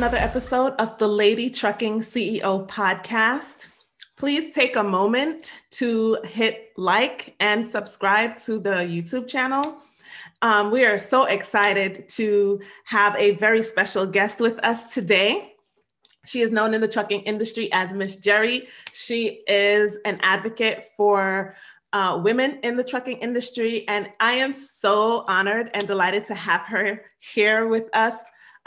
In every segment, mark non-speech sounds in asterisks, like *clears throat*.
another episode of the Lady Trucking CEO podcast. Please take a moment to hit like and subscribe to the YouTube channel. Um, we are so excited to have a very special guest with us today. She is known in the trucking industry as Miss Jerri. She is an advocate for uh, women in the trucking industry, and I am so honored and delighted to have her here with us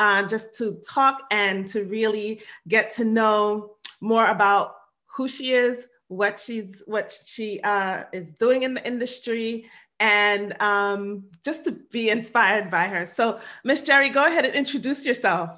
uh, just to talk and to really get to know more about who she is, what she's what she uh, is doing in the industry, and um, just to be inspired by her. So, Miss Jerri, go ahead and introduce yourself.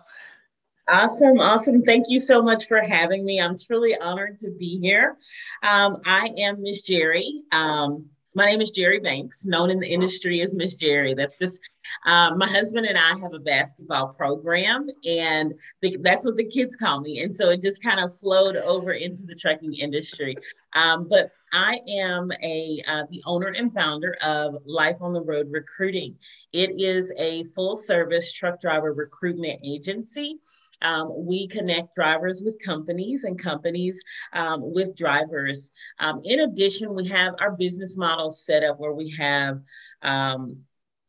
Awesome, awesome. Thank you so much for having me. I'm truly honored to be here. Um, I am Miss Jerri. Um, my name is Jerri Banks, known in the industry as Miss Jerri. That's just uh, my husband and I have a basketball program, and the, that's what the kids call me. And so it just kind of flowed over into the trucking industry. Um, but I am a uh, the owner and founder of Life on the Road Recruiting. It is a full service truck driver recruitment agency. Um, we connect drivers with companies and companies um, with drivers. Um, in addition, we have our business model set up where we have um,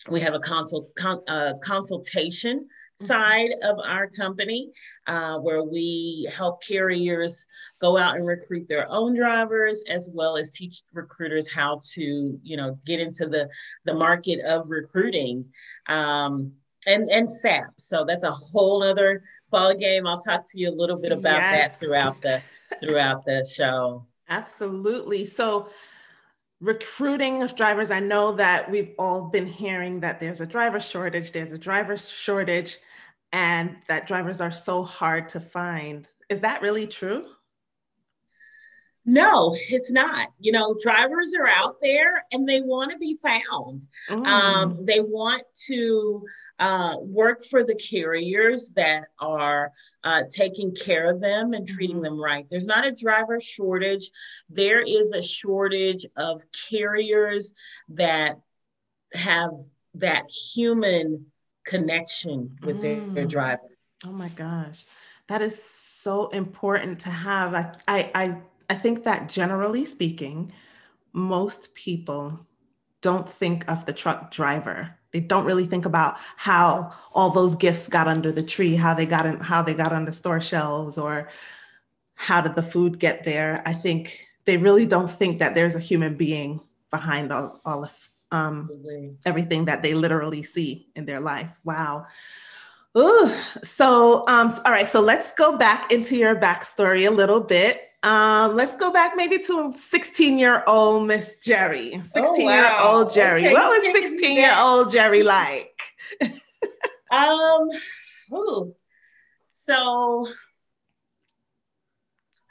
we have a consult con, uh, consultation mm-hmm. side of our company uh, where we help carriers go out and recruit their own drivers as well as teach recruiters how to you know get into the the market of recruiting um, and and SAP so that's a whole other ball game. I'll talk to you a little bit about yes. that throughout the throughout the show. Absolutely. So recruiting of drivers, I know that we've all been hearing that there's a driver shortage, there's a driver shortage, and that drivers are so hard to find. Is that really true? No, it's not. You know, drivers are out there and they want to be found. Mm. Um, they want to uh, work for the carriers that are uh, taking care of them and treating mm-hmm. them right. There's not a driver shortage. There is a shortage of carriers that have that human connection with mm. their, their driver. Oh my gosh. That is so important to have. I, I, I I think that generally speaking, most people don't think of the truck driver. They don't really think about how all those gifts got under the tree, how they got in, how they got on the store shelves, or how did the food get there. I think they really don't think that there's a human being behind all, all of um, everything that they literally see in their life. Wow. Ooh. So, um, all right. So let's go back into your backstory a little bit. Um, let's go back maybe to 16 year old Miss Jerri. 16 oh, wow. year old Jerri. Okay, what was 16 year old Jerri *laughs* like? um, ooh. so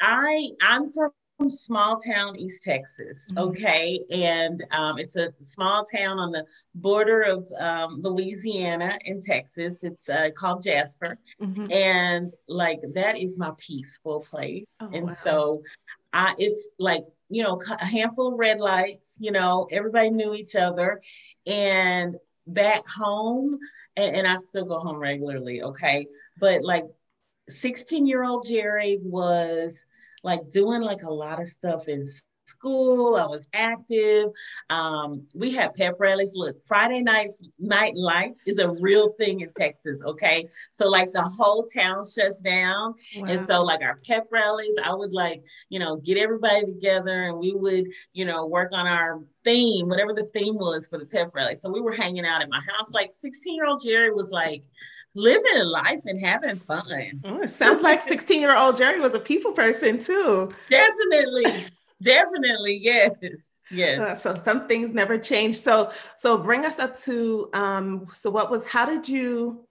I I'm from from small town East Texas, mm-hmm. okay, and um, it's a small town on the border of um, Louisiana and Texas. It's uh, called Jasper, mm-hmm. and like that is my peaceful place. Oh, and wow. so, I it's like you know a handful of red lights. You know, everybody knew each other, and back home, and, and I still go home regularly, okay, but like 16 year old Jerri was like doing like a lot of stuff in school. I was active. Um, we had pep rallies. Look, Friday nights, night lights is a real thing in Texas. Okay. So like the whole town shuts down. Wow. And so like our pep rallies, I would like, you know, get everybody together and we would, you know, work on our theme, whatever the theme was for the pep rally. So we were hanging out at my house. Like 16 year old Jerri was like, living life and having fun. Oh, it sounds like *laughs* 16 year old Jerri was a people person too. Definitely. Definitely. Yes. Yes. Uh, so some things never change. So, so bring us up to, um, so what was, how did you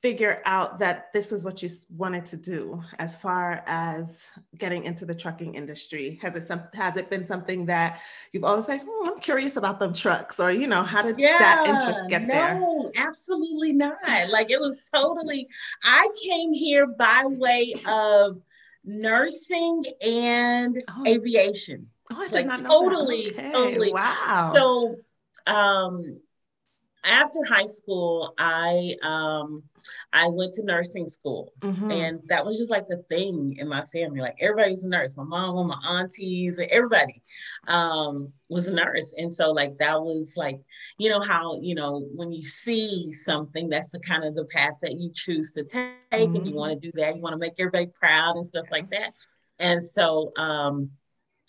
figure out that this was what you wanted to do as far as getting into the trucking industry? Has it some has it been something that you've always like hmm, i'm curious about them trucks or you know how did yeah, that interest get no, there? no absolutely not. Like it was *laughs* totally i came here by way of nursing and oh. aviation. Oh, like totally okay. totally. wow. So um after high school i um I went to nursing school, mm-hmm. and that was just like the thing in my family. Like everybody was a nurse. My mom, my aunties, everybody um, was a nurse, and so like that was like you know how you know when you see something, that's the kind of the path that you choose to take, mm-hmm. and you want to do that. You want to make everybody proud and stuff like that. And so um,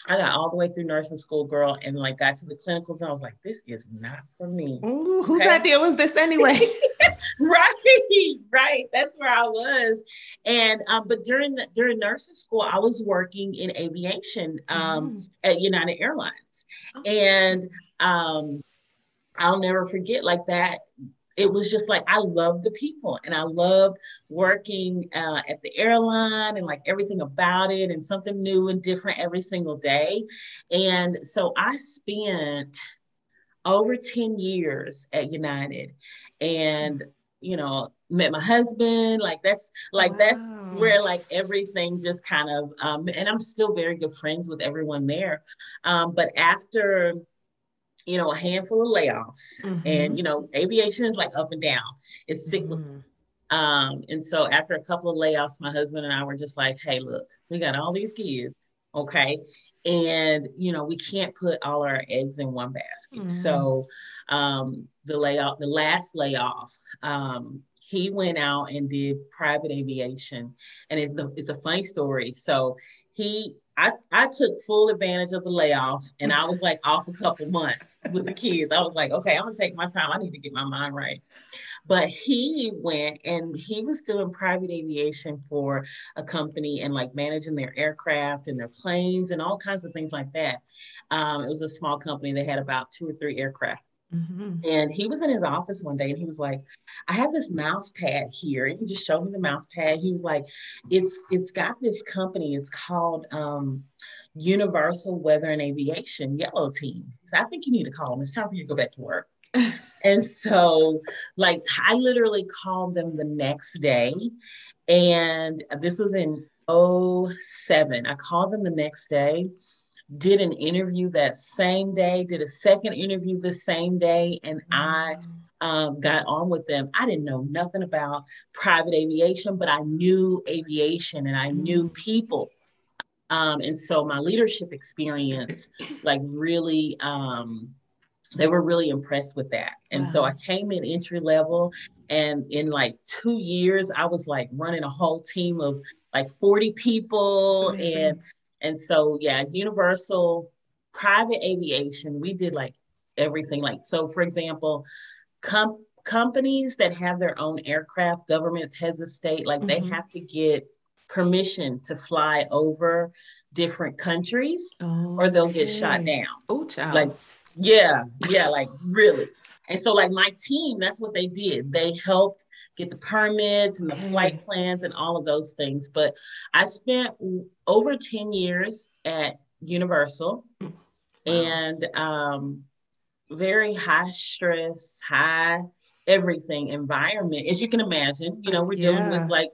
I got all the way through nursing school, girl, and like got to the clinicals, and I was like, "This is not for me." Ooh, whose okay? idea was this anyway? *laughs* *laughs* right, right. That's where I was, and um, but during the, during nursing school, I was working in aviation um, mm. at United Airlines, oh. and um, I'll never forget like that it was just like I loved the people and I loved working uh, at the airline and like everything about it and something new and different every single day. And so I spent over 10 years at United and you know met my husband like that's like wow. that's where like everything just kind of um and i'm still very good friends with everyone there um but after you know, a handful of layoffs. Mm-hmm. And, you know, aviation is like up and down, it's cyclical. Mm-hmm. Um, and so after a couple of layoffs, my husband and I were just like, hey, look, we got all these kids. Okay. And, you know, we can't put all our eggs in one basket. Mm-hmm. So um, the layoff, the last layoff, um, he went out and did private aviation. And it's, it's a funny story. So he I, I took full advantage of the layoff and I was like off a couple months with the kids. I was like, okay, I'm gonna take my time. I need to get my mind right. But he went and he was doing private aviation for a company and like managing their aircraft and their planes and all kinds of things like that. Um, it was a small company. They had about two or three aircraft. Mm-hmm. And he was in his office one day and he was like, I have this mouse pad here. And he just showed me the mouse pad. He was like, it's it's got this company, it's called um, Universal Weather and Aviation Yellow Team. So I think you need to call them. It's time for you to go back to work. *laughs* and so like I literally called them the next day. And this was in 07. I called them the next day did an interview that same day, did a second interview the same day, and I um, got on with them. I didn't know nothing about private aviation, but I knew aviation and I knew mm. people. Um, and so my leadership experience, like really, um, they were really impressed with that. And wow. so I came in entry level, and in like two years, I was like running a whole team of like 40 people. Mm-hmm. And and so, yeah, Universal private aviation, we did like everything. Like, so for example, com- companies that have their own aircraft, governments, heads of state, like mm-hmm. they have to get permission to fly over different countries okay. or they'll get shot down. Oh, child. Like, yeah, yeah, like really. And so, like, my team, that's what they did. They helped get the permits and the flight plans and all of those things. But I spent over 10 years at Universal wow. and um, very high stress, high everything environment. As you can imagine, you know, we're yeah. dealing with like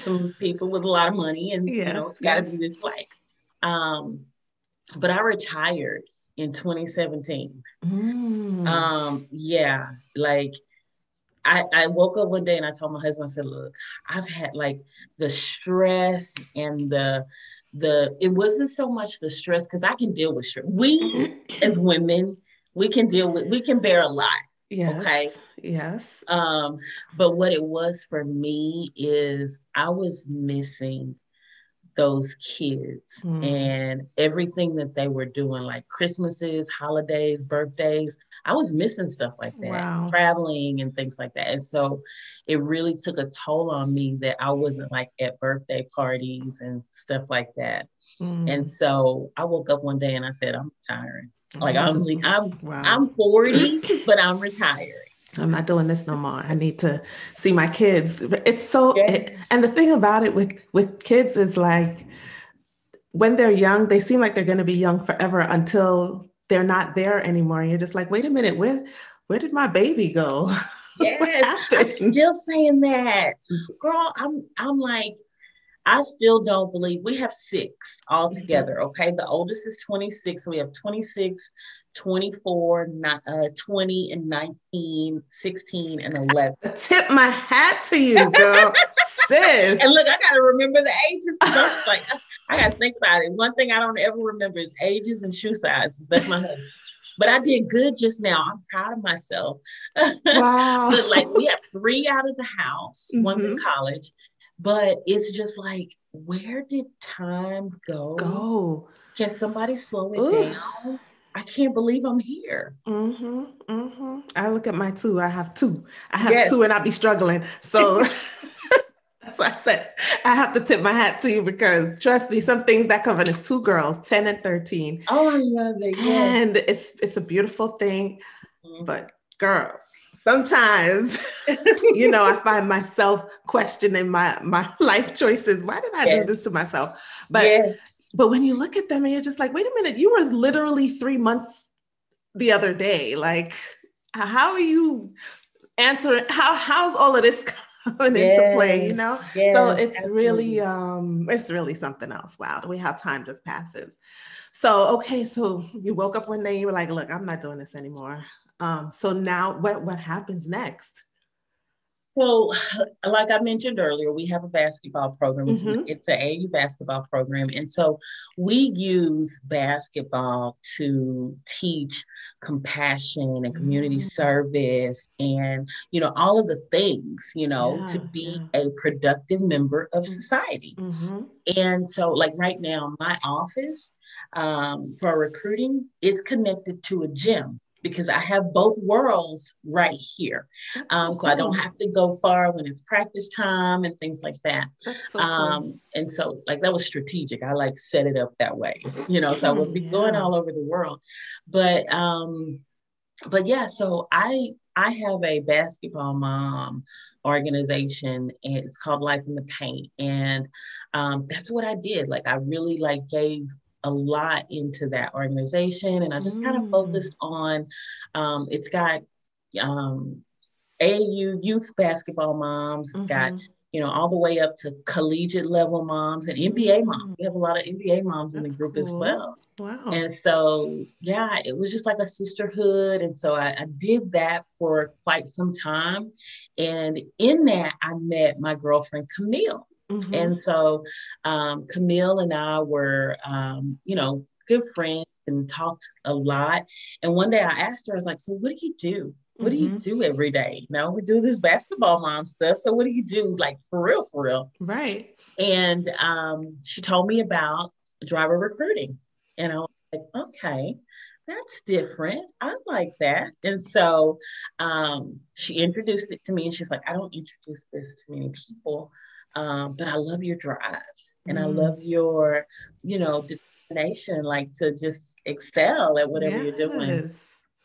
some *laughs* people with a lot of money and, yes, you know, it's got to yes. be this way. Um, but I retired in 2017. Mm. Um, yeah, like I, I woke up one day and I told my husband, I said, look, I've had like the stress and the the it wasn't so much the stress because I can deal with stress. We *clears throat* as women, we can deal with we can bear a lot. Yes. Okay. Yes. Um, but what it was for me is I was missing those kids mm. and everything that they were doing, like Christmases, holidays, birthdays. I was missing stuff like that, wow. traveling and things like that. And so it really took a toll on me that I wasn't like at birthday parties and stuff like that. Mm. And so I woke up one day and I said, I'm retiring. Like I'm, I'm, wow. I'm 40, but I'm retired. I'm not doing this no more. I need to see my kids. It's so yeah. it, and the thing about it with with kids is like when they're young, they seem like they're going to be young forever until they're not there anymore. And you're just like, wait a minute, where where did my baby go? *laughs* Yes, I'm still saying that, girl. I'm I'm like I still don't believe we have six all mm-hmm. together. Okay. The oldest is 26. So we have 26, 24, uh, 20, and 19, 16, and 11. I tip my hat to you, girl. *laughs* Sis. And look, I got to remember the ages. like, *laughs* I got to think about it. One thing I don't ever remember is ages and shoe sizes. That's my husband. But I did good just now. I'm proud of myself. *laughs* Wow. but like we have three out of the house, mm-hmm. one's in mm-hmm. college, but it's just like, where did time go? Go. Can somebody slow it Ooh. down? I can't believe I'm here. Mm-hmm, mm-hmm. I look at my two. I have two. I have yes. two, and I be struggling. So *laughs* that's why I said I have to tip my hat to you because trust me, some things that cover is two girls, ten and thirteen. Oh, I love it. Yes. And it's it's a beautiful thing, mm-hmm. but girl, sometimes *laughs* you know i *laughs* find myself questioning my my life choices why did i yes. do this to myself but yes. but when you look at them and you're just like wait a minute you were literally three months the other day like how are you answering how how's all of this coming yes. into play you know so it's absolutely. really um it's really something else wow we have time just passes so okay so you woke up one day you were like look i'm not doing this anymore um, so now what, what happens next? Well, *sighs* like I mentioned earlier, we have a basketball program. Mm-hmm. It's an AU basketball program. And so we use basketball to teach compassion and community mm-hmm. service and, you know, all of the things, you know, yeah, to be yeah. a productive member of mm-hmm. society. Mm-hmm. And so, like right now, my office um, for recruiting, it's connected to a gym because I have both worlds right here. Um, so, cool. I don't have to go far when it's practice time and things like that. So um, cool. And so, like, that was strategic. I like set it up that way, *laughs* you know, so I would be yeah. going all over the world. But, um, but yeah, so I I have a basketball mom organization and it's called Life in the Paint. And um, that's what I did. Like I really like gave a lot into that organization and I just mm. kind of focused on um, it's got um, AU youth basketball moms, it's mm-hmm. got you know all the way up to collegiate level moms and NBA moms. Mm. We have a lot of NBA moms That's in the group cool. as well. Wow. And so yeah, it was just like a sisterhood. And so I, I did that for quite some time. And in that I met my girlfriend Camille. Mm-hmm. And so um, Camille and I were, um, you know, good friends and talked a lot. And one day I asked her, I was like, So what do you do? What mm-hmm. do you mm-hmm. do every day? You know, we do this basketball mom stuff. So what do you do like for real, for real? Right. And um, she told me about driver recruiting. And I was like, okay, that's different. I like that. And so um, she introduced it to me and she's like, I don't introduce this to many people. Um, but I love your drive and mm. I love your, you know, determination, like to just excel at whatever yes. you're doing.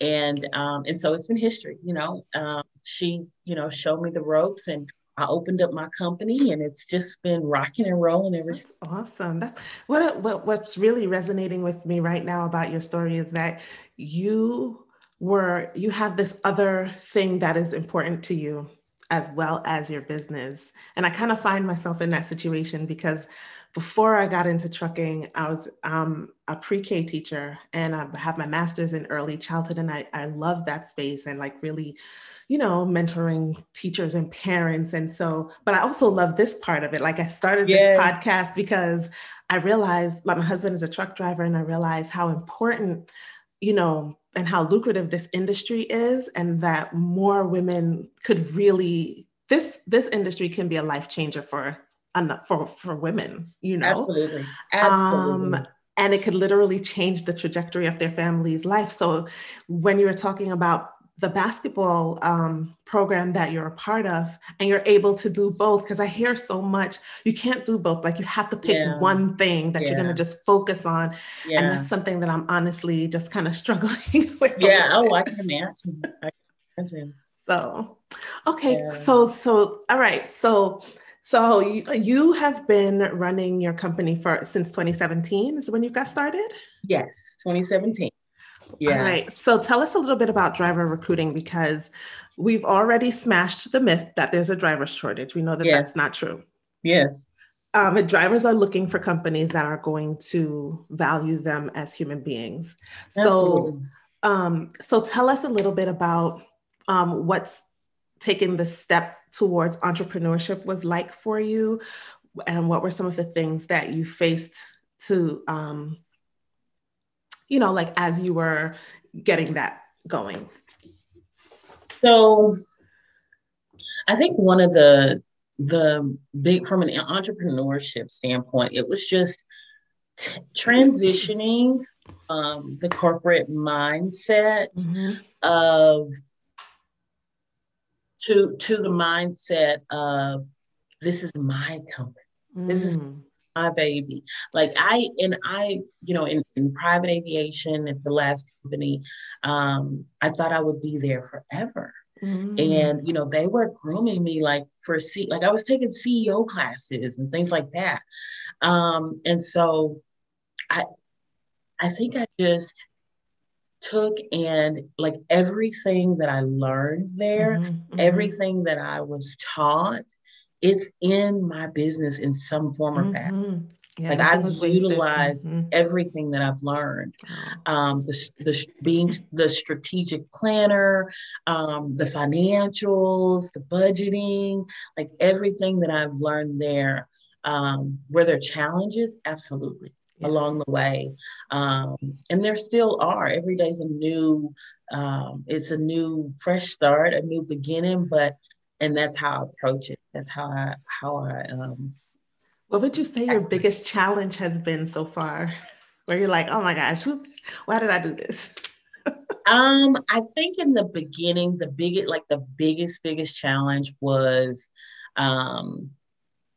And um, and so it's been history, you know. Um, she, you know, showed me the ropes and I opened up my company and it's just been rocking and rolling ever since. Awesome. That's what, what what's really resonating with me right now about your story is that you were you have this other thing that is important to you as well as your business. And I kind of find myself in that situation because before I got into trucking, I was um, a pre-K teacher and I have my master's in early childhood. And I, I love that space and like really, you know, mentoring teachers and parents. And so, but I also love this part of it. Like I started yes. this podcast because I realized like my husband is a truck driver and I realized how important, you know, and how lucrative this industry is and that more women could really this this industry can be a life changer for for for women you know? Absolutely. Absolutely. um, and it could literally change the trajectory of their family's life. So when you were talking about the basketball um, program that you're a part of and you're able to do both because i hear so much you can't do both like you have to pick yeah. one thing that yeah. you're going to just focus on yeah. and that's something that i'm honestly just kind of *laughs* struggling with yeah oh i can imagine i can imagine so okay so so all right so so you, you have been running your company for since 2017 is when you got started yes 2017 yeah. All right. So tell us a little bit about driver recruiting because we've already smashed the myth that there's a driver shortage. We know that yes. that's not true. Yes. um, drivers are looking for companies that are going to value them as human beings. Absolutely. So, um, so tell us a little bit about um, what's taking the step towards entrepreneurship was like for you, and what were some of the things that you faced to, um, you know, like as you were getting that going. So, I think one of the the big from an entrepreneurship standpoint, it was just t- transitioning um, the corporate mindset mm-hmm. of to to the mindset of this is my company. Mm. This is mm. My baby. Like I and I, you know, in, in private aviation at the last company, um, I thought I would be there forever. Mm. And you know, they were grooming me like for C like I was taking CEO classes and things like that. Um, and so I I think I just took and like everything that I learned there, mm-hmm, mm-hmm. everything that I was taught, it's in my business in some form or fashion. Mm-hmm. Yeah, like I've utilized mm-hmm. everything that I've learned. Um, the, the being the strategic planner, um, the financials, the budgeting, like everything that I've learned there. Um, were there challenges? Absolutely. Yes. Along the way, um, and there still are. Every day's a new, um, it's a new fresh start, a new beginning. But and that's how I approach it. That's how I how I um, what would you say your biggest challenge has been so far? *laughs* Where you're like, oh my gosh, who, why did I do this? *laughs* um, I think in the beginning, the biggest, like the biggest, biggest challenge was um,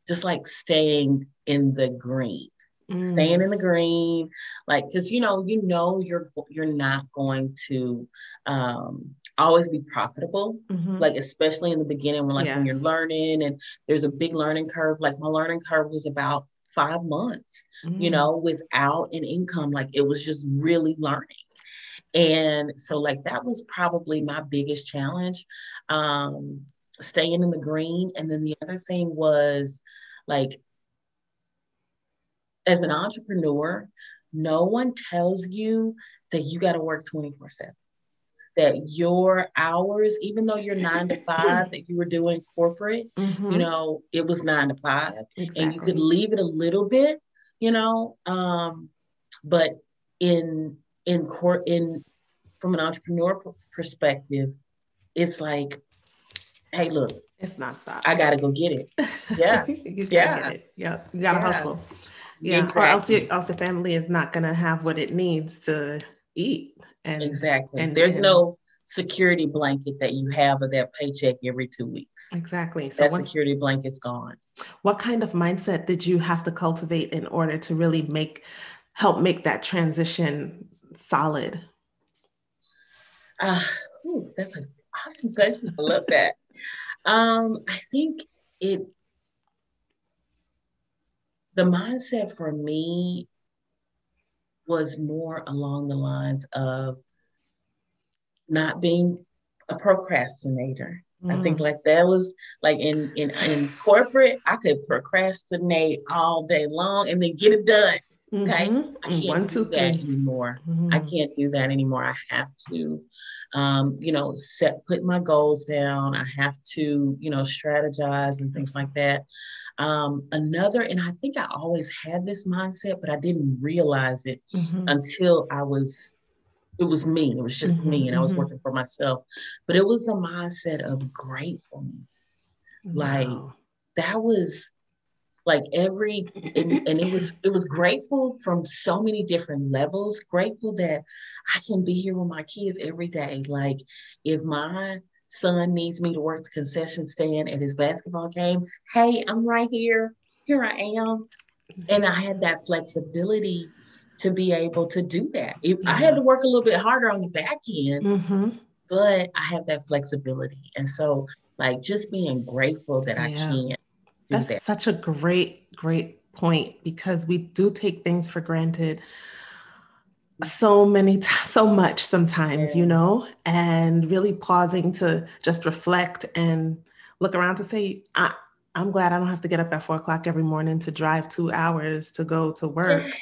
just like staying in the green mm. staying in the green, like because you know you know you're you're not going to um, always be profitable, mm-hmm. like especially in the beginning when like yes. when you're learning and there's a big learning curve. Like my learning curve was about five months, mm. you know, without an income. Like it was just really learning. And so, like, that was probably my biggest challenge um, staying in the green. And then the other thing was like as an entrepreneur, no one tells you that you got to work 24 7. That your hours, even though you're nine to *laughs* five, that you were doing corporate, mm-hmm. you know, it was nine to five. Exactly. And you could leave it a little bit, you know. Um, but in in court in from an entrepreneur perspective, it's like, hey, look, it's not stop. I gotta go get it. *laughs* Yeah. you yeah. It. Yeah. You gotta yeah. hustle. Yeah, exactly. or else your, else the family is not going to have what it needs to eat. And exactly, and there's and, no security blanket that you have of that paycheck every two weeks. Exactly. So that security blanket's gone. What kind of mindset did you have to cultivate in order to really make help make that transition solid? Uh, ooh, that's an awesome question. I love that. um, I think it the mindset for me was more along the lines of not being a procrastinator. Mm. I think mm. like that was like in in in corporate, I could procrastinate all day long and then get it done. Okay. Mm-hmm. I can't One, two, do that three. anymore. Mm-hmm. I can't do that anymore. I have to, um, you know, set put my goals down. I have to, you know, strategize and things like that. Um, another, and I think I always had this mindset, but I didn't realize it mm-hmm. until I was it was me. It was just mm-hmm, me, and I was mm-hmm. working for myself. But it was a mindset of gratefulness. Wow. Like that was like every and, and, it was it was grateful from so many different levels grateful that i can be here with my kids every day like if my son needs me to work the concession stand at his basketball game hey i'm right here here i am and i had that flexibility to be able to do that it, i had to work a little bit harder on the back end mm-hmm. but i have that flexibility and so like just being grateful that yeah. i can that's that. such a great, great point because we do take things for granted so many t- so much sometimes yeah. you know and really pausing to just reflect and look around to say I, I'm glad I don't have to get up at four o'clock every morning to drive two hours to go to work. *laughs*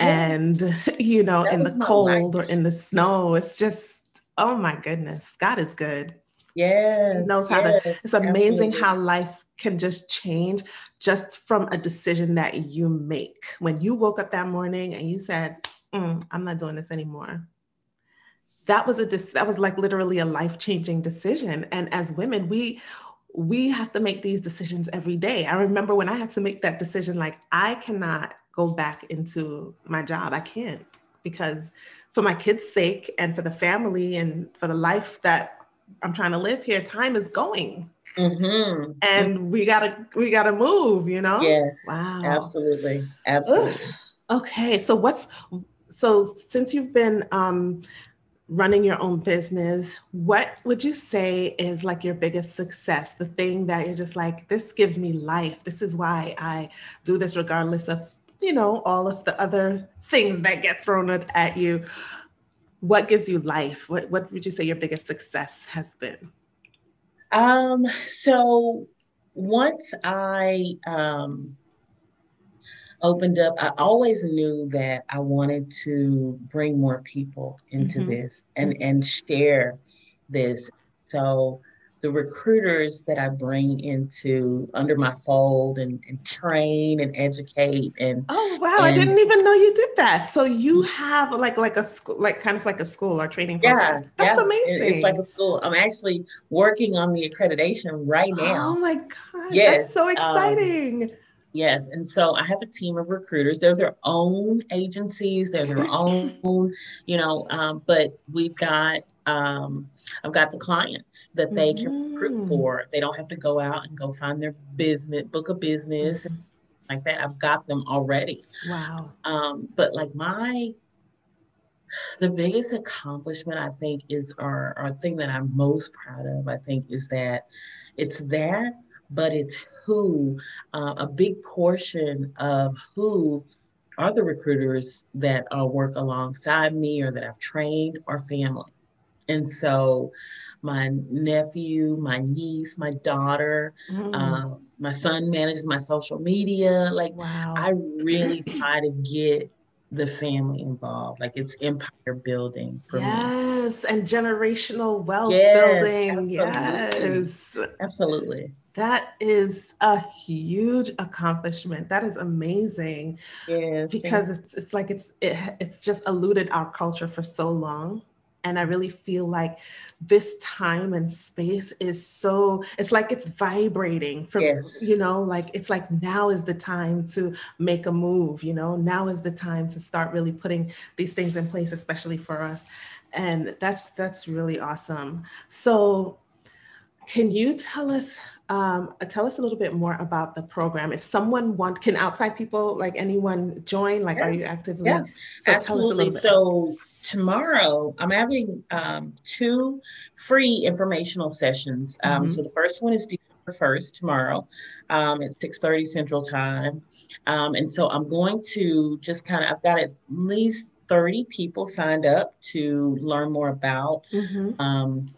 And, *laughs* you know, that in the cold life. or in the *laughs* snow, it's just, oh my goodness, God is good. Yes. He knows how yes, to, it's amazing absolutely. how life can just change just from a decision that you make. When you woke up that morning and you said, mm, I'm not doing this anymore. That was a that was like literally a life-changing decision. And as women, we we have to make these decisions every day. I remember when I had to make that decision, like I cannot go back into my job. I can't because for my kids' sake and for the family and for the life that I'm trying to live here, time is going. Mm-hmm. And we gotta we gotta move, you know? Yes. Wow. Absolutely. Absolutely. Ugh. Okay. So what's so since you've been um running your own business, what would you say is like your biggest success? The thing that you're just like, this gives me life. This is why I do this, regardless of, you know, all of the other things that get thrown at you. What gives you life? What, what would you say your biggest success has been? Um, so once I um, opened up, I always knew that I wanted to bring more people into mm-hmm. this and and share this. So the recruiters that I bring into under my fold and, and train and educate and oh wow and, I didn't even know you did that so you mm. have like like a school like kind of like a school or training program. yeah that's yeah. amazing it's like a school I'm actually working on the accreditation right now oh my gosh yes. that's so um, exciting um, Yes. And so I have a team of recruiters. They're their own agencies, they're their own, you know, um, but we've got, um, I've got the clients that they mm-hmm. can recruit mm. for. They don't have to go out and go find their business, book a business mm-hmm. like that. I've got them already. Wow. Um, but like my, the biggest accomplishment I think is, or, or thing that I'm most proud of, I think is that it's that, but it's who, uh, a big portion of who are the recruiters that uh, work alongside me or that I've trained are family. And so my nephew, my niece, my daughter, mm. uh, my son manages my social media. Like, wow. I really try to get the family involved. Like it's empire building for yes, me. and generational wealth yes, building. Absolutely. Yes. Absolutely. That is a huge accomplishment. That is amazing. Yes, because it's it's like it's it, it's just eluded our culture for so long. And I really feel like this time and space is so it's like it's vibrating from yes. you know, like it's like now is the time to make a move, you know, now is the time to start really putting these things in place, especially for us. And that's that's really awesome. So can you tell us um, tell us a little bit more about the program? If someone wants, can outside people like anyone join? Like, are you actively? Yeah, so absolutely. So tomorrow I'm having um, two free informational sessions. Um, mm-hmm. So the first one is December 1st tomorrow um, at 6:30 Central Time, um, and so I'm going to just kind of I've got at least 30 people signed up to learn more about. Mm-hmm um,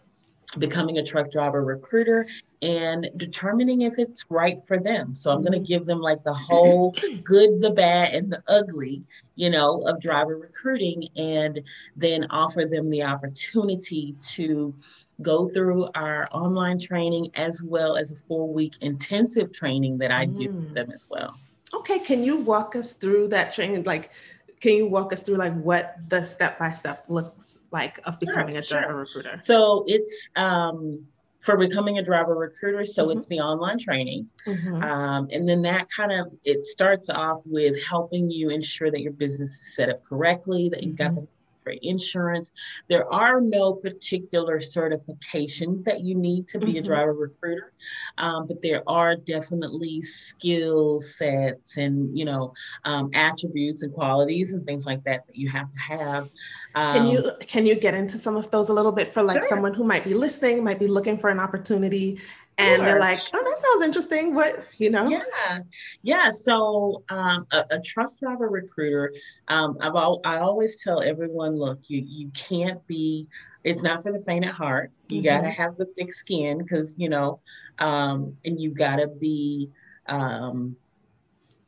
becoming a truck driver recruiter and determining if it's right for them. So I'm going to mm-hmm. give them like the whole *laughs* good, the bad, and the ugly, you know, of driver recruiting, and then offer them the opportunity to go through our online training as well as a four week intensive training that I do with mm. them as well. Okay, can you walk us through that training? Like, can you walk us through like what the step by step looks like of becoming sure, a driver sure. recruiter? So it's um, for becoming a driver recruiter. So mm-hmm. it's the online training. Mm-hmm. Um, and then that kind of it starts off with helping you ensure that your business is set up correctly, that you've got mm-hmm. the for insurance. There are no particular certifications that you need to be mm-hmm. a driver recruiter, um, but there are definitely skill sets and you know um, attributes and qualities and things like that that you have to have. Um, can you can you get into some of those a little bit for like sure. someone who might be listening, might be looking for an opportunity and they're like, oh, that sounds interesting. What, you know? Yeah. Yeah. So um, a, a, truck driver recruiter, um, I've al- I always tell everyone, look, you, you can't be it's not for the faint at heart. You mm-hmm. got to have the thick skin because, you know, um, and you got to be, um,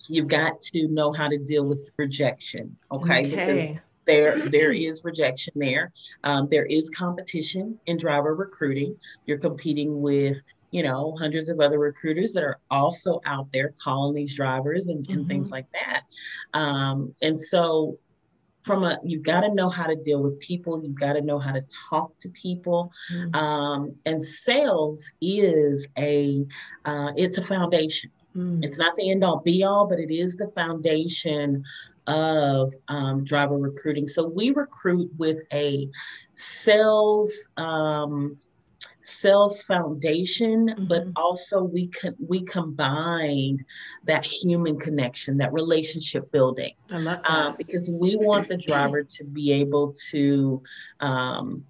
you've got to know how to deal with rejection. Okay. okay. Because there, there is rejection there. Um, there is competition in driver recruiting. You're competing with, you know, hundreds of other recruiters that are also out there calling these drivers and, and mm-hmm. things like that. Um, and so from a you've got to know how to deal with people you've got to know how to talk to people mm-hmm. um, and sales is a uh, it's a foundation mm-hmm. it's not the end all be all but it is the foundation of um, driver recruiting so we recruit with a sales um, sales foundation, mm-hmm. but also we can we combine that human connection, that relationship building. Love that. Um, because we want the driver to be able to um,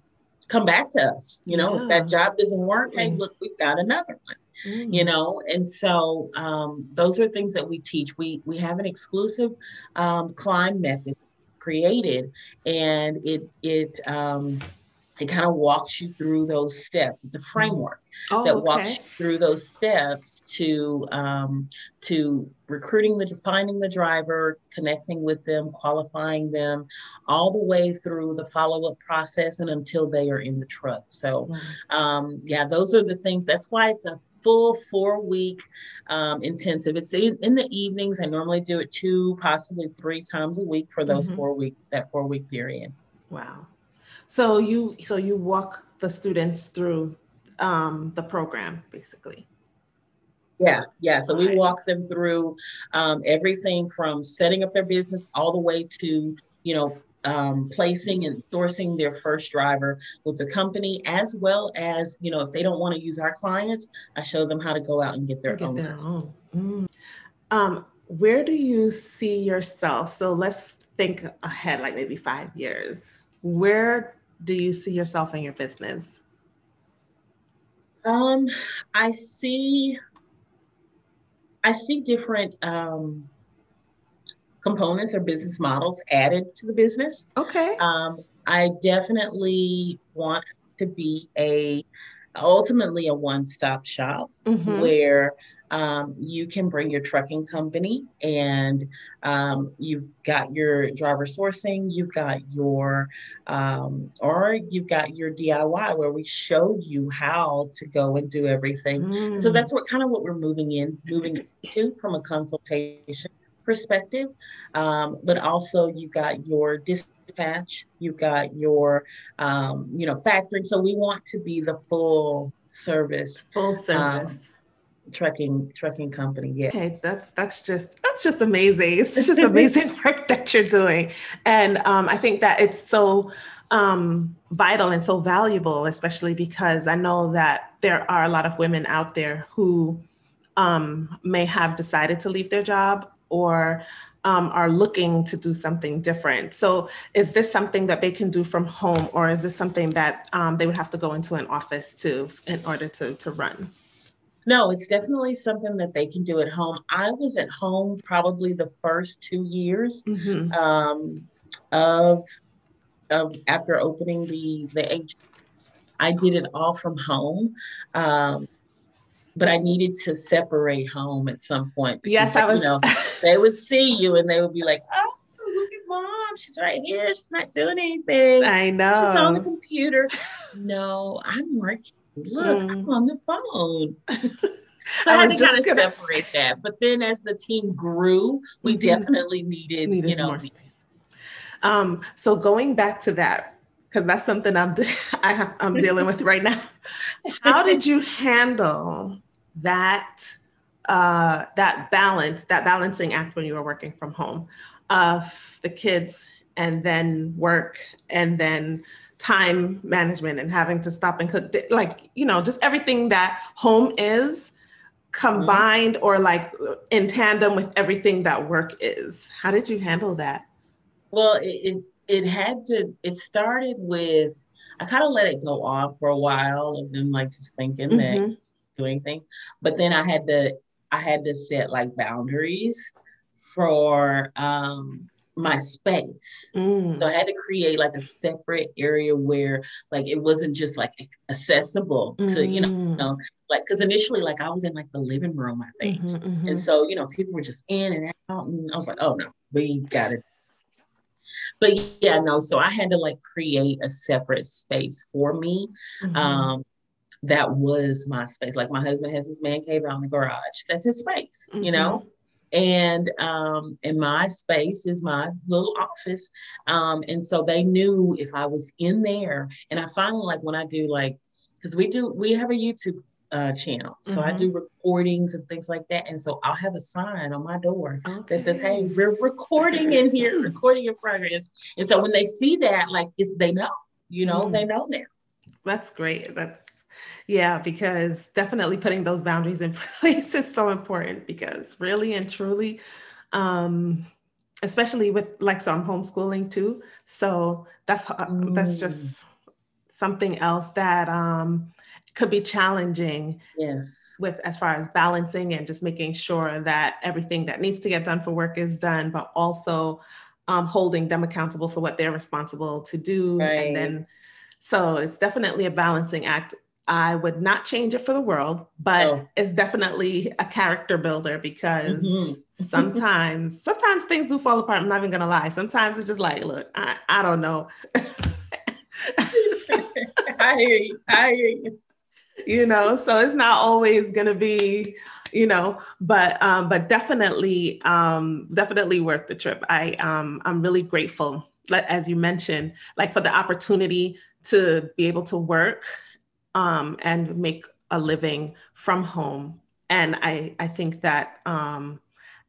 come back to us. You know, yeah. if that job doesn't work, hey, mm. look, we've got another one. Mm. You know, and so um, those are things that we teach. We we have an exclusive um, climb method created, and it it um, it kind of walks you through those steps. It's a framework oh, that okay. walks you through those steps to um, to recruiting the finding the driver, connecting with them, qualifying them, all the way through the follow up process and until they are in the truck. So, um, yeah, those are the things. That's why it's a full four week um, intensive. It's in, in, the evenings. I normally do it two, possibly three times a week for those mm-hmm. four week that four week period. Wow. So you so you walk the students through um, the program basically. Yeah, yeah. So we walk them through um, everything from setting up their business all the way to you know um, placing and sourcing their first driver with the company, as well as you know if they don't want to use our clients, I show them how to go out and get their get own. Their own. Mm. Um, where do you see yourself? So let's think ahead, like maybe five years where do you see yourself in your business? Um, I see I see different um, components or business models added to the business. Okay. Um, I definitely want to be a ultimately a one-stop shop mm-hmm. where um, you can bring your trucking company and um, you've got your driver sourcing, you've got your, um, or you've got your DIY where we showed you how to go and do everything. Mm. So that's what kind of what we're moving in, moving to from a consultation perspective. Um, but also you've got your dispatch, you've got your, um, you know, factoring. So we want to be the full service. Full service um, trucking trucking company yeah okay that's that's just that's just amazing it's just amazing *laughs* work that you're doing and um, i think that it's so um, vital and so valuable especially because i know that there are a lot of women out there who um, may have decided to leave their job or um, are looking to do something different. So, is this something that they can do from home, or is this something that um, they would have to go into an office to in order to to run? No, it's definitely something that they can do at home. I was at home probably the first two years mm-hmm. um, of, of after opening the the i did it all from home. Um, but I needed to separate home at some point. Yes, I was. You know, *laughs* they would see you and they would be like, "Oh, look at mom! She's right here. She's not doing anything. I know. She's on the computer. *laughs* no, I'm working look, mm. I'm on the phone. *laughs* I, I had to kind of gonna... separate that. But then as the team grew, we mm-hmm. definitely needed, needed, you know, more space. Um, so going back to that, because that's something I'm I have, I'm dealing with right now. How did you handle that uh, that balance, that balancing act when you were working from home of the kids and then work and then time management and having to stop and cook? Like you know just everything that home is combined mm-hmm. or like in tandem with everything that work is? How did you handle that? Well it it, it had to it started with i kind of let it go off for a while of them like just thinking mm-hmm. that doing things but then i had to i had to set like boundaries for um my space. Mm. So I had to create like a separate area where like it wasn't just like accessible mm. to, you know, you mm. know like because initially like I was in like the living room, I think. Mm-hmm, mm-hmm. And so, you know, people were just in and out. And I was like, oh no, we got it. But yeah, no, so I had to like create a separate space for me. Mm-hmm. Um, that was my space. Like my husband has his man cave out in the garage. That's his space, you know? Mm-hmm and um, and my space is my little office um, and so they knew if i was in there and i finally like when i do like because we do we have a youtube uh, channel so mm-hmm. i do recordings and things like that and so i'll have a sign on my door okay. that says hey we're recording in here recording in progress and so when they see that like it's they know you know mm. they know now that's great that's yeah, because definitely putting those boundaries in *laughs* place is so important because really and truly, um, especially with like so I'm homeschooling too. So that's mm. that's just something else that um, could be challenging. Yes. With as far as balancing and just making sure that everything that needs to get done for work is done, but also um, holding them accountable for what they're responsible to do. Right. And then so it's definitely a balancing act I would not change it for the world, but oh. it's definitely a character builder because mm-hmm. *laughs* sometimes, sometimes things do fall apart. I'm not even gonna lie. Sometimes it's just like, look, I, I don't know. *laughs* *laughs* I hear you. I hear you. You know, so it's not always gonna be, you know, but um, but definitely, um, definitely worth the trip. I um, I'm really grateful, as you mentioned, like for the opportunity to be able to work um, and make a living from home. And I, I think that um,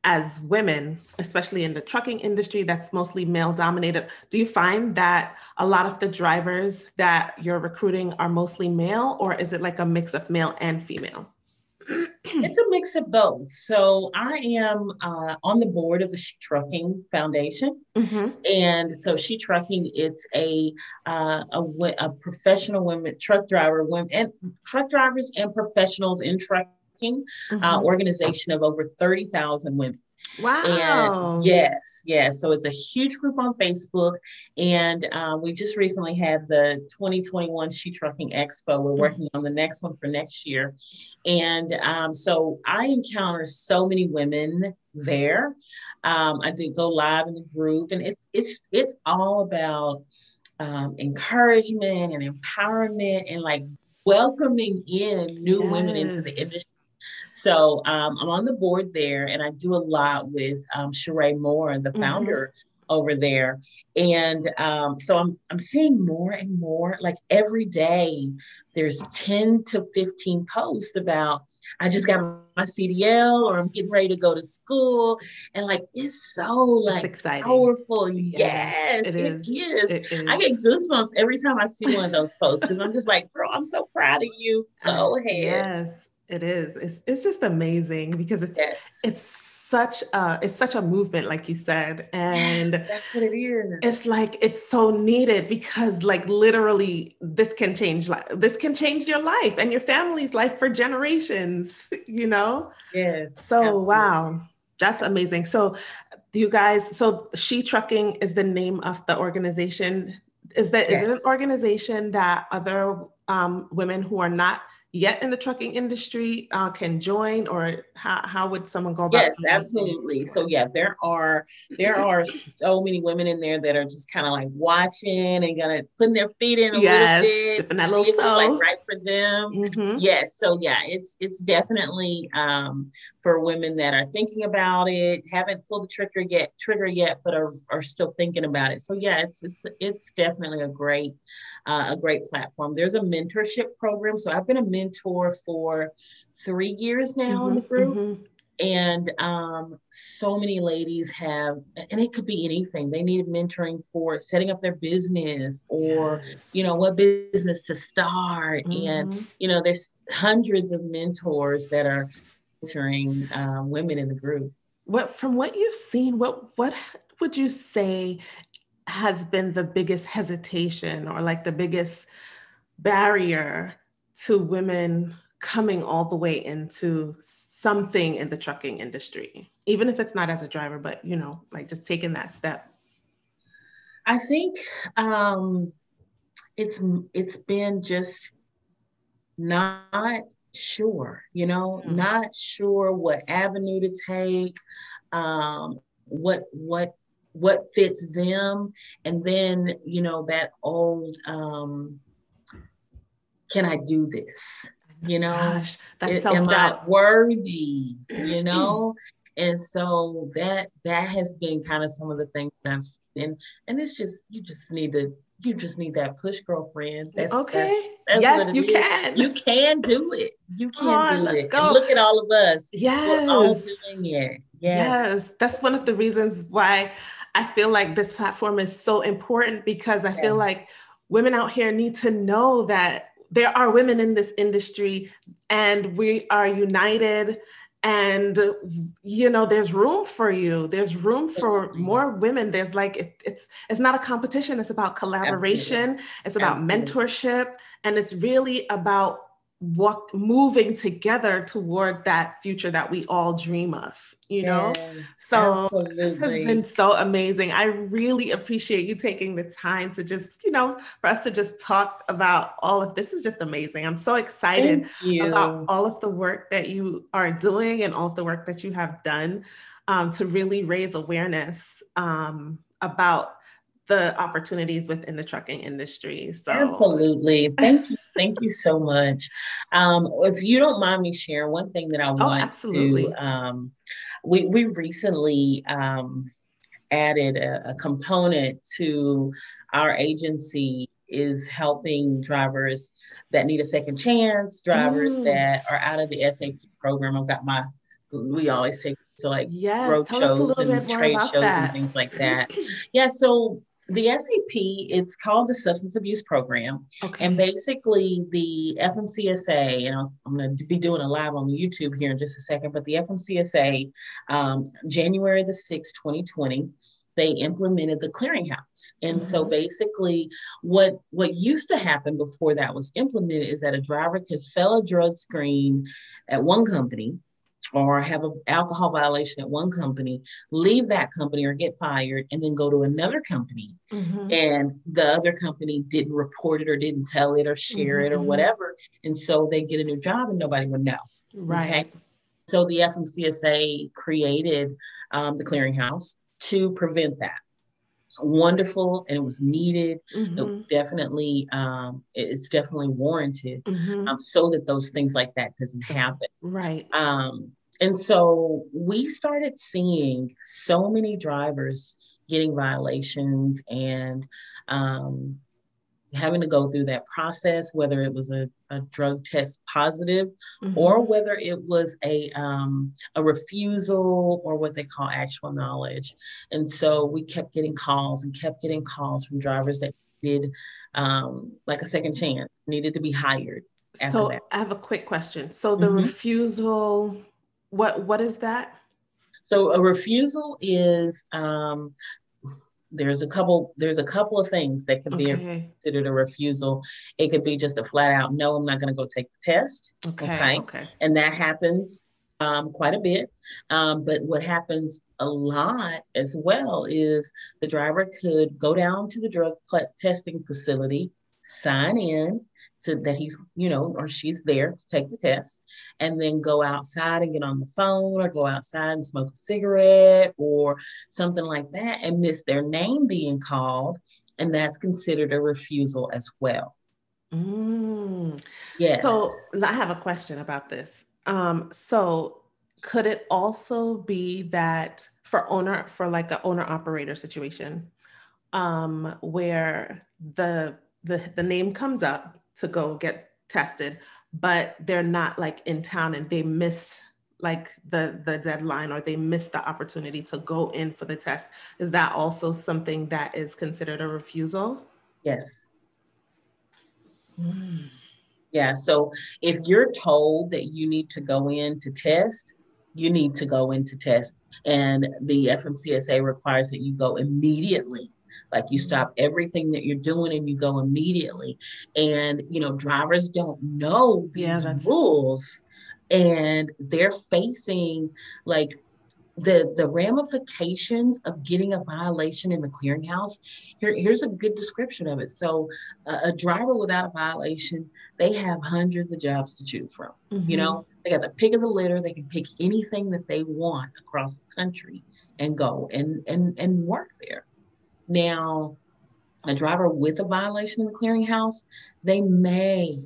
as women, especially in the trucking industry that's mostly male dominated, do you find that a lot of the drivers that you're recruiting are mostly male, or is it like a mix of male and female? *clears throat* it's a mix of both. So I am uh, on the board of the She Trucking Foundation, mm-hmm. and so She Trucking it's a, uh, a a professional women truck driver women and truck drivers and professionals in trucking mm-hmm. uh, organization of over thirty thousand women. Wow. And yes, yes. So it's a huge group on Facebook. And um, we just recently had the 2021 She Trucking Expo. We're mm-hmm. working on the next one for next year. And um, so I encounter so many women there. Um, I do go live in the group, and it, it's it's all about um, encouragement and empowerment and like welcoming in new yes. women into the industry so um, I'm on the board there, and I do a lot with um, Sheree Moore, the mm-hmm. founder mm-hmm. over there. And um, so I'm I'm seeing more and more. Like every day, there's 10 to 15 posts about I just got my CDL or I'm getting ready to go to school, and like it's so like it's exciting. powerful. Yes, yes it, is. it is. It is. I get goosebumps every time I see one of those posts because I'm just like, bro, I'm so proud of you. *laughs* Go ahead. Yes it is. It's it's just amazing because it's yes. it's such a it's such a movement, like you said, and yes, that's what it is. It's like it's so needed because like literally this can change life. This can change your life and your family's life for generations. *laughs* You know. Yes. So absolutely. wow, that's amazing. So you guys, so She Trucking is the name of the organization. Is that yes. is it an organization that other um, women who are not yet in the trucking industry uh, can join or how, how would someone go about yes absolutely so yeah there are there are so many women in there that are just kind of like watching and gonna putting their feet in a yes, little bit dipping that little toe. like right for them mm-hmm. yes so yeah it's it's definitely um, for women that are thinking about it haven't pulled the trigger yet trigger yet but are, are still thinking about it so yeah it's it's it's definitely a great uh, a great platform there's a mentorship program so i've been a mentor for three years now mm-hmm, in the mm-hmm, group. Mm-hmm. And um, so many ladies have, and it could be anything. They need mentoring for setting up their business or, yes. you know, what business to start. Mm-hmm. And, you know, there's hundreds of mentors that are mentoring um, women in the group. What, from what you've seen, what, what would you say has been the biggest hesitation or like the biggest barrier to women coming all the way into something in the trucking industry, even if it's not as a driver, but you know, like just taking that step? I think um, it's it's been just not sure, you know, mm-hmm. not sure what avenue to take, um, what what what fits them, and then you know that old um, can I do this? You know, Gosh, that's am I worthy? You *clears throat* know, and so that that has been kind of some of the things that I've seen, and it's just you just need to you just need that push girlfriend. That's, okay. That's, that's yes, you is. can. You can do it. You can on, do it. look at all of us. Yes. We're all doing it. Yes. yes. That's one of the reasons why I feel like this platform is so important because I yes. feel like women out here need to know that there are women in this industry and we are united and you know there's room for you. There's room for more women. There's like it, it's it's not a competition. It's about collaboration. Absolutely. it's about Absolutely. mentorship. And it's really about walk moving together towards that future that we all dream of you know? Yes, so absolutely. this has been so amazing. I really appreciate you taking the time to just you know for us to just talk about all of this is just amazing. I'm so excited about all of the work that you are doing and all of the work that you have done um, to really raise awareness um, about the opportunities within the trucking industry. So absolutely. Thank you. Thank you so much. Um, if you don't mind me sharing one thing that I want oh, want absolutely. to um, we we recently um, added a, a component to our agency is helping drivers that need a second chance, drivers mm. that are out of the SAP program. I've got my we always take to like yes, road shows and trade shows that. and things like that. *clears throat* yeah, so the SAP, it's called the Substance Abuse Program. Okay. And basically, the FMCSA, and I'm going to be doing a live on YouTube here in just a second, but the FMCSA, um, January the 6th, 2020, they implemented the clearinghouse and mm-hmm. so basically what what used to happen before that was implemented is that a driver could fail a drug screen at one company or have an alcohol violation at one company, leave that company or get fired, and then go to another company. Mm-hmm. And the other company didn't report it or didn't tell it or share mm-hmm. it or mm-hmm. whatever. And so they get a new job and nobody would know. Right. Okay? So the FMCSA created um, the clearinghouse to prevent that wonderful and it was needed mm-hmm. it definitely um, it's definitely warranted mm-hmm. um, so that those things like that doesn't happen right um, and so we started seeing so many drivers getting violations and um, having to go through that process, whether it was a, a drug test positive mm-hmm. or whether it was a, um, a refusal or what they call actual knowledge. And so we kept getting calls and kept getting calls from drivers that did um, like a second chance, needed to be hired. So that. I have a quick question. So the mm-hmm. refusal, what what is that? So a refusal is um, there's a couple there's a couple of things that can okay. be considered a refusal it could be just a flat out no i'm not going to go take the test okay okay, okay. and that happens um, quite a bit um, but what happens a lot as well is the driver could go down to the drug testing facility sign in to that he's, you know, or she's there to take the test, and then go outside and get on the phone or go outside and smoke a cigarette or something like that and miss their name being called. And that's considered a refusal as well. Mm. Yes. So I have a question about this. Um, so could it also be that for owner for like an owner operator situation um, where the the the name comes up to go get tested, but they're not like in town and they miss like the the deadline or they miss the opportunity to go in for the test. Is that also something that is considered a refusal? Yes. Mm. Yeah. So if you're told that you need to go in to test, you need to go in to test. And the FMCSA requires that you go immediately like you stop everything that you're doing and you go immediately. And, you know, drivers don't know these yeah, rules and they're facing like the the ramifications of getting a violation in the clearinghouse. Here, here's a good description of it. So uh, a driver without a violation they have hundreds of jobs to choose from. Mm-hmm. you know they got the pick of the litter. They can pick anything that they want across the country and go and and and work there now a driver with a violation in the clearinghouse they may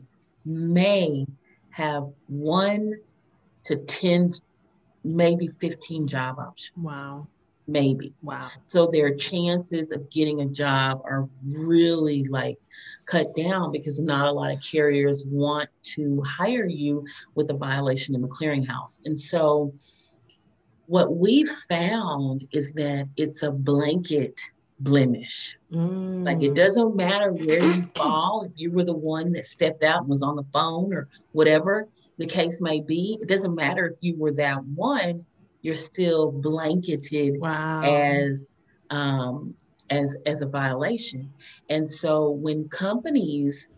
may have one to 10 maybe 15 job options. Wow. Maybe. Wow. So their chances of getting a job are really like cut down because not a lot of carriers want to hire you with a violation in the clearinghouse. And so what we found is that it's a blanket blemish. Mm. Like it doesn't matter where you fall, if you were the one that stepped out and was on the phone or whatever, the case may be. It doesn't matter if you were that one, you're still blanketed wow. as um, as as a violation. And so when companies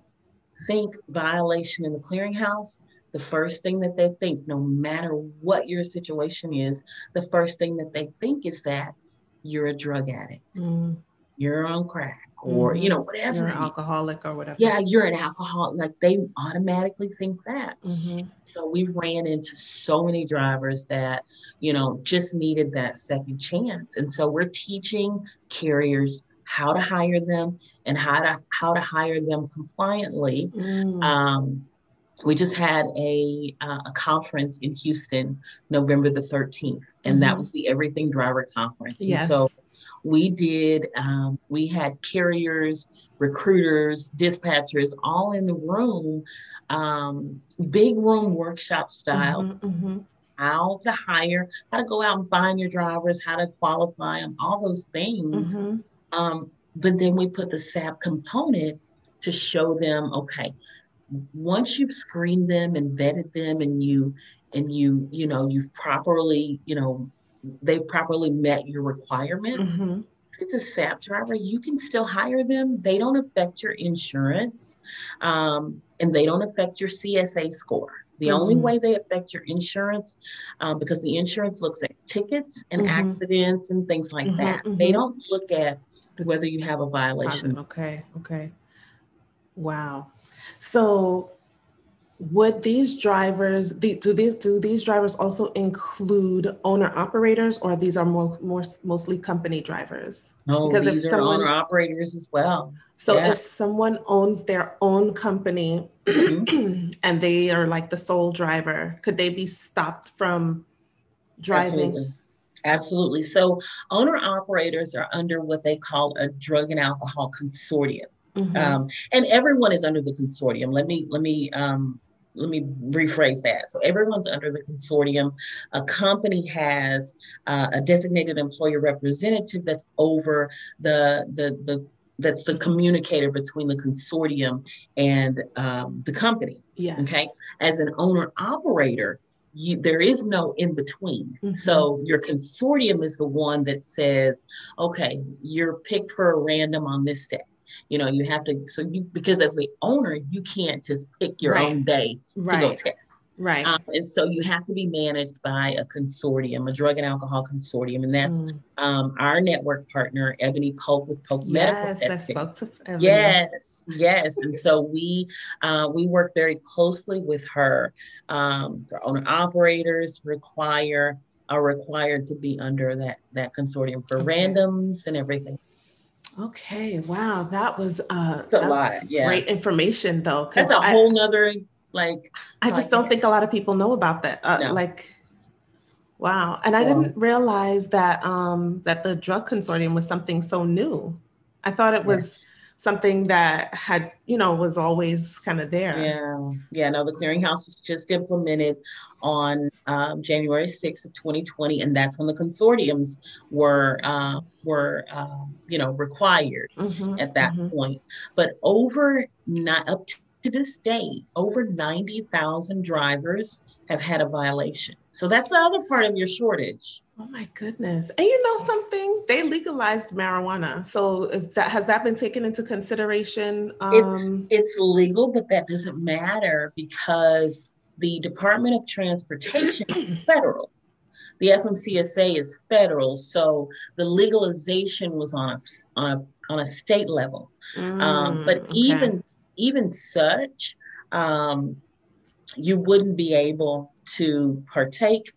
think violation in the clearinghouse, the first thing that they think, no matter what your situation is, the first thing that they think is that you're a drug addict. Mm you're on crack or mm-hmm. you know whatever you're an alcoholic or whatever yeah you're an alcoholic like they automatically think that mm-hmm. so we ran into so many drivers that you know just needed that second chance and so we're teaching carriers how to hire them and how to how to hire them compliantly mm. um, we just had a uh, a conference in Houston, November the 13th, and mm-hmm. that was the Everything Driver Conference. Yes. And so we did um, we had carriers recruiters dispatchers all in the room um, big room workshop style mm-hmm, mm-hmm. how to hire how to go out and find your drivers how to qualify them all those things mm-hmm. um, but then we put the sap component to show them okay once you've screened them and vetted them and you and you you know you've properly you know they've properly met your requirements. Mm-hmm. It's a SAP driver. You can still hire them. They don't affect your insurance, um, and they don't affect your CSA score. The mm-hmm. only way they affect your insurance, um, because the insurance looks at tickets and mm-hmm. accidents and things like mm-hmm, that. They mm-hmm. don't look at whether you have a violation. Okay. Okay. Wow. So would these drivers do these do these drivers also include owner operators or these are more, more mostly company drivers no because these if someone, owner operators as well so yeah. if someone owns their own company mm-hmm. *clears throat* and they are like the sole driver could they be stopped from driving Absolutely. Absolutely. So owner operators are under what they call a drug and alcohol consortium. Mm-hmm. Um, and everyone is under the consortium. Let me let me um, let me rephrase that. So everyone's under the consortium. A company has uh, a designated employer representative that's over the the the that's the communicator between the consortium and um, the company. Yes. Okay. As an owner operator, you, there is no in between. Mm-hmm. So your consortium is the one that says, okay, you're picked for a random on this day. You know, you have to, so you, because as the owner, you can't just pick your right. own day right. to go test. Right. Um, and so you have to be managed by a consortium, a drug and alcohol consortium. And that's mm. um, our network partner, Ebony Pope with Pope yes, Medical Testing. I spoke to Ebony. Yes, yes. and so we uh, we work very closely with her. Um, the owner operators require are required to be under that that consortium for okay. randoms and everything Okay, wow, that was uh, a lot. Yeah, great information though. That's a I, whole nother like. I just don't think a lot of people know about that. Uh, no. Like, wow, and I didn't realize that um, that the drug consortium was something so new. I thought it was. Something that had, you know, was always kind of there. Yeah. Yeah. No, the clearinghouse was just implemented on um, January 6th of 2020. And that's when the consortiums were, uh, were, uh, you know, required mm-hmm, at that mm-hmm. point. But over not up to this day, over 90,000 drivers have had a violation. So that's the other part of your shortage. Oh my goodness. And you know something? They legalized marijuana. So is that has that been taken into consideration? Um, it's it's legal, but that doesn't matter because the Department of Transportation *clears throat* federal. the FMCSA is federal, so the legalization was on a on a on a state level. Mm, um, but okay. even even such, um, you wouldn't be able to partake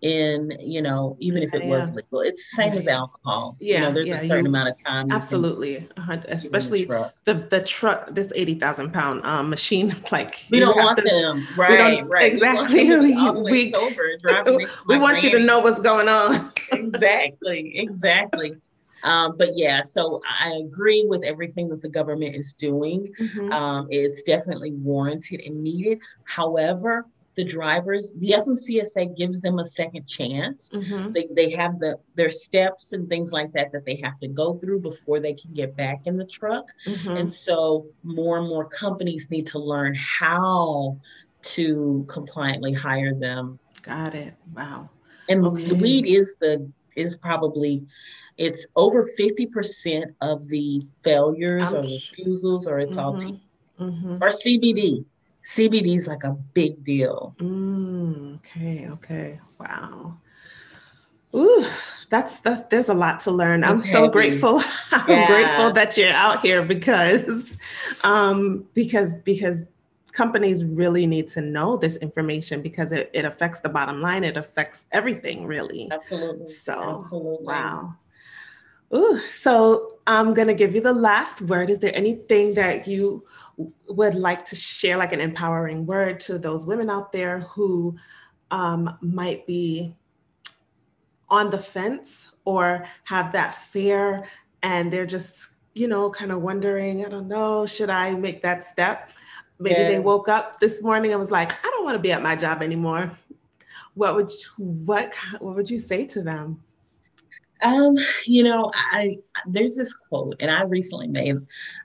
in you know even if it yeah. was legal. It's the same as alcohol. Yeah you know, there's yeah, a certain you, amount of time absolutely. Especially the, the, the truck this 80,000 pound um, machine *laughs* like we don't want to, them. right right. Exactly. we, *laughs* we, sober, *laughs* we want you to know what's going on. Exactly exactly um, but yeah, so I agree with everything that the government is doing. Mm-hmm. Um, it's definitely warranted and needed. However, the drivers, the FMCSA gives them a second chance. Mm-hmm. They, they have the their steps and things like that that they have to go through before they can get back in the truck. Mm-hmm. And so more and more companies need to learn how to compliantly hire them. Got it. Wow. And okay. the weed is the is probably it's over 50% of the failures or refusals or it's mm-hmm. all mm-hmm. or CBD. CBD is like a big deal. Mm, okay, okay. Wow. Ooh, that's that's there's a lot to learn. I'm okay. so grateful. *laughs* I'm yeah. grateful that you're out here because um because because companies really need to know this information because it, it affects the bottom line. It affects everything really. Absolutely. So absolutely. Wow. Ooh, so I'm gonna give you the last word. Is there anything that you would like to share like an empowering word to those women out there who um, might be on the fence or have that fear and they're just you know kind of wondering i don't know should i make that step maybe yes. they woke up this morning and was like i don't want to be at my job anymore what would you, what what would you say to them um, you know, I there's this quote, and I recently made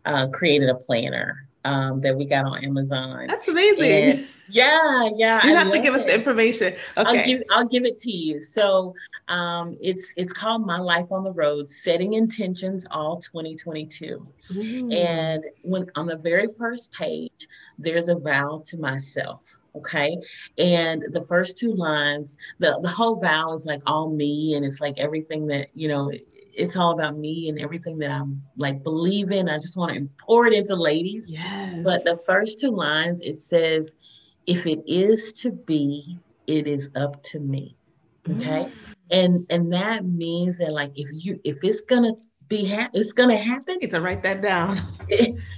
uh, created a planner um, that we got on Amazon. That's amazing. And yeah, yeah. You I have to give it. us the information. Okay. I'll give I'll give it to you. So um, it's it's called My Life on the Road: Setting Intentions All 2022. Mm. And when on the very first page, there's a vow to myself. Okay. And the first two lines, the, the whole vow is like all me, and it's like everything that, you know, it's all about me and everything that I'm like believe in. I just want to pour it into ladies. Yes. But the first two lines, it says, if it is to be, it is up to me. Okay. Mm. And and that means that like if you if it's gonna be ha- it's gonna happen. to write that down. *laughs*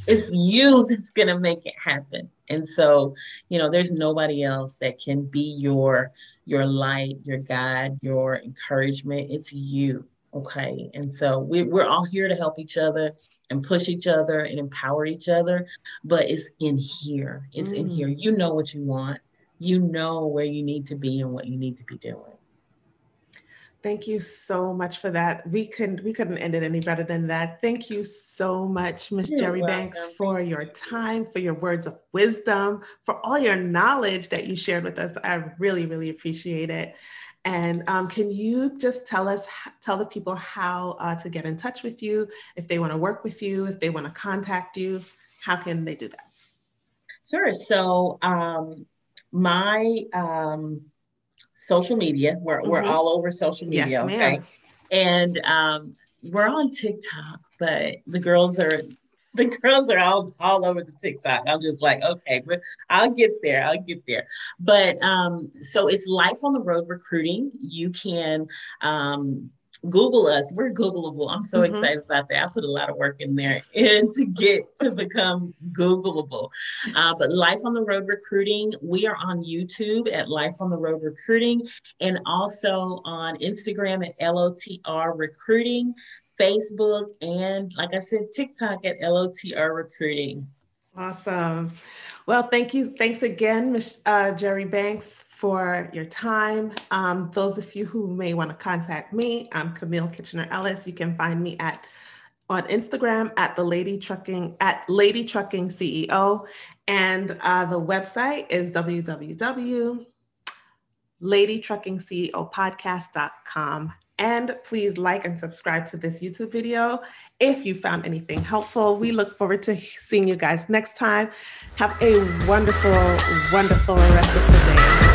it's you that's gonna make it happen. And so, you know, there's nobody else that can be your your light, your guide, your encouragement. It's you. Okay. And so we, we're all here to help each other and push each other and empower each other. But it's in here. It's mm. in here. You know what you want. You know where you need to be and what you need to be doing. Thank you so much for that. We couldn't we couldn't end it any better than that. Thank you so much, Miss Jerri welcome. Banks, for your time, for your words of wisdom, for all your knowledge that you shared with us. I really, really appreciate it. And um, can you just tell us, tell the people how uh, to get in touch with you, if they want to work with you, if they want to contact you, how can they do that? Sure. So um, my um, social media, we're, mm-hmm. we're all over social media. Yes, okay. And um, we're on TikTok, but the girls are *laughs* the girls are all all over the TikTok. I'm just like, okay, but I'll get there. I'll get there. But um, so it's Life on the Road Recruiting. You can um, Google us. We're Googleable. I'm so mm-hmm. excited about that. I put a lot of work in there *laughs* and to get to become Googleable. Uh, but Life on the Road Recruiting, we are on YouTube at Life on the Road Recruiting and also on Instagram at LOTR Recruiting. Facebook, and like I said, TikTok at LOTR Recruiting. Awesome. Well, thank you. Thanks again, Ms. Uh, Jerri Banks, for your time. Um, those of you who may want to contact me, I'm Camille Kitchener Ellis. You can find me at on Instagram at the Lady Trucking at Lady Trucking CEO, and uh, the website is www.ladytruckingceopodcast.com. And please like and subscribe to this YouTube video if you found anything helpful. We look forward to seeing you guys next time. Have a wonderful, wonderful rest of the day.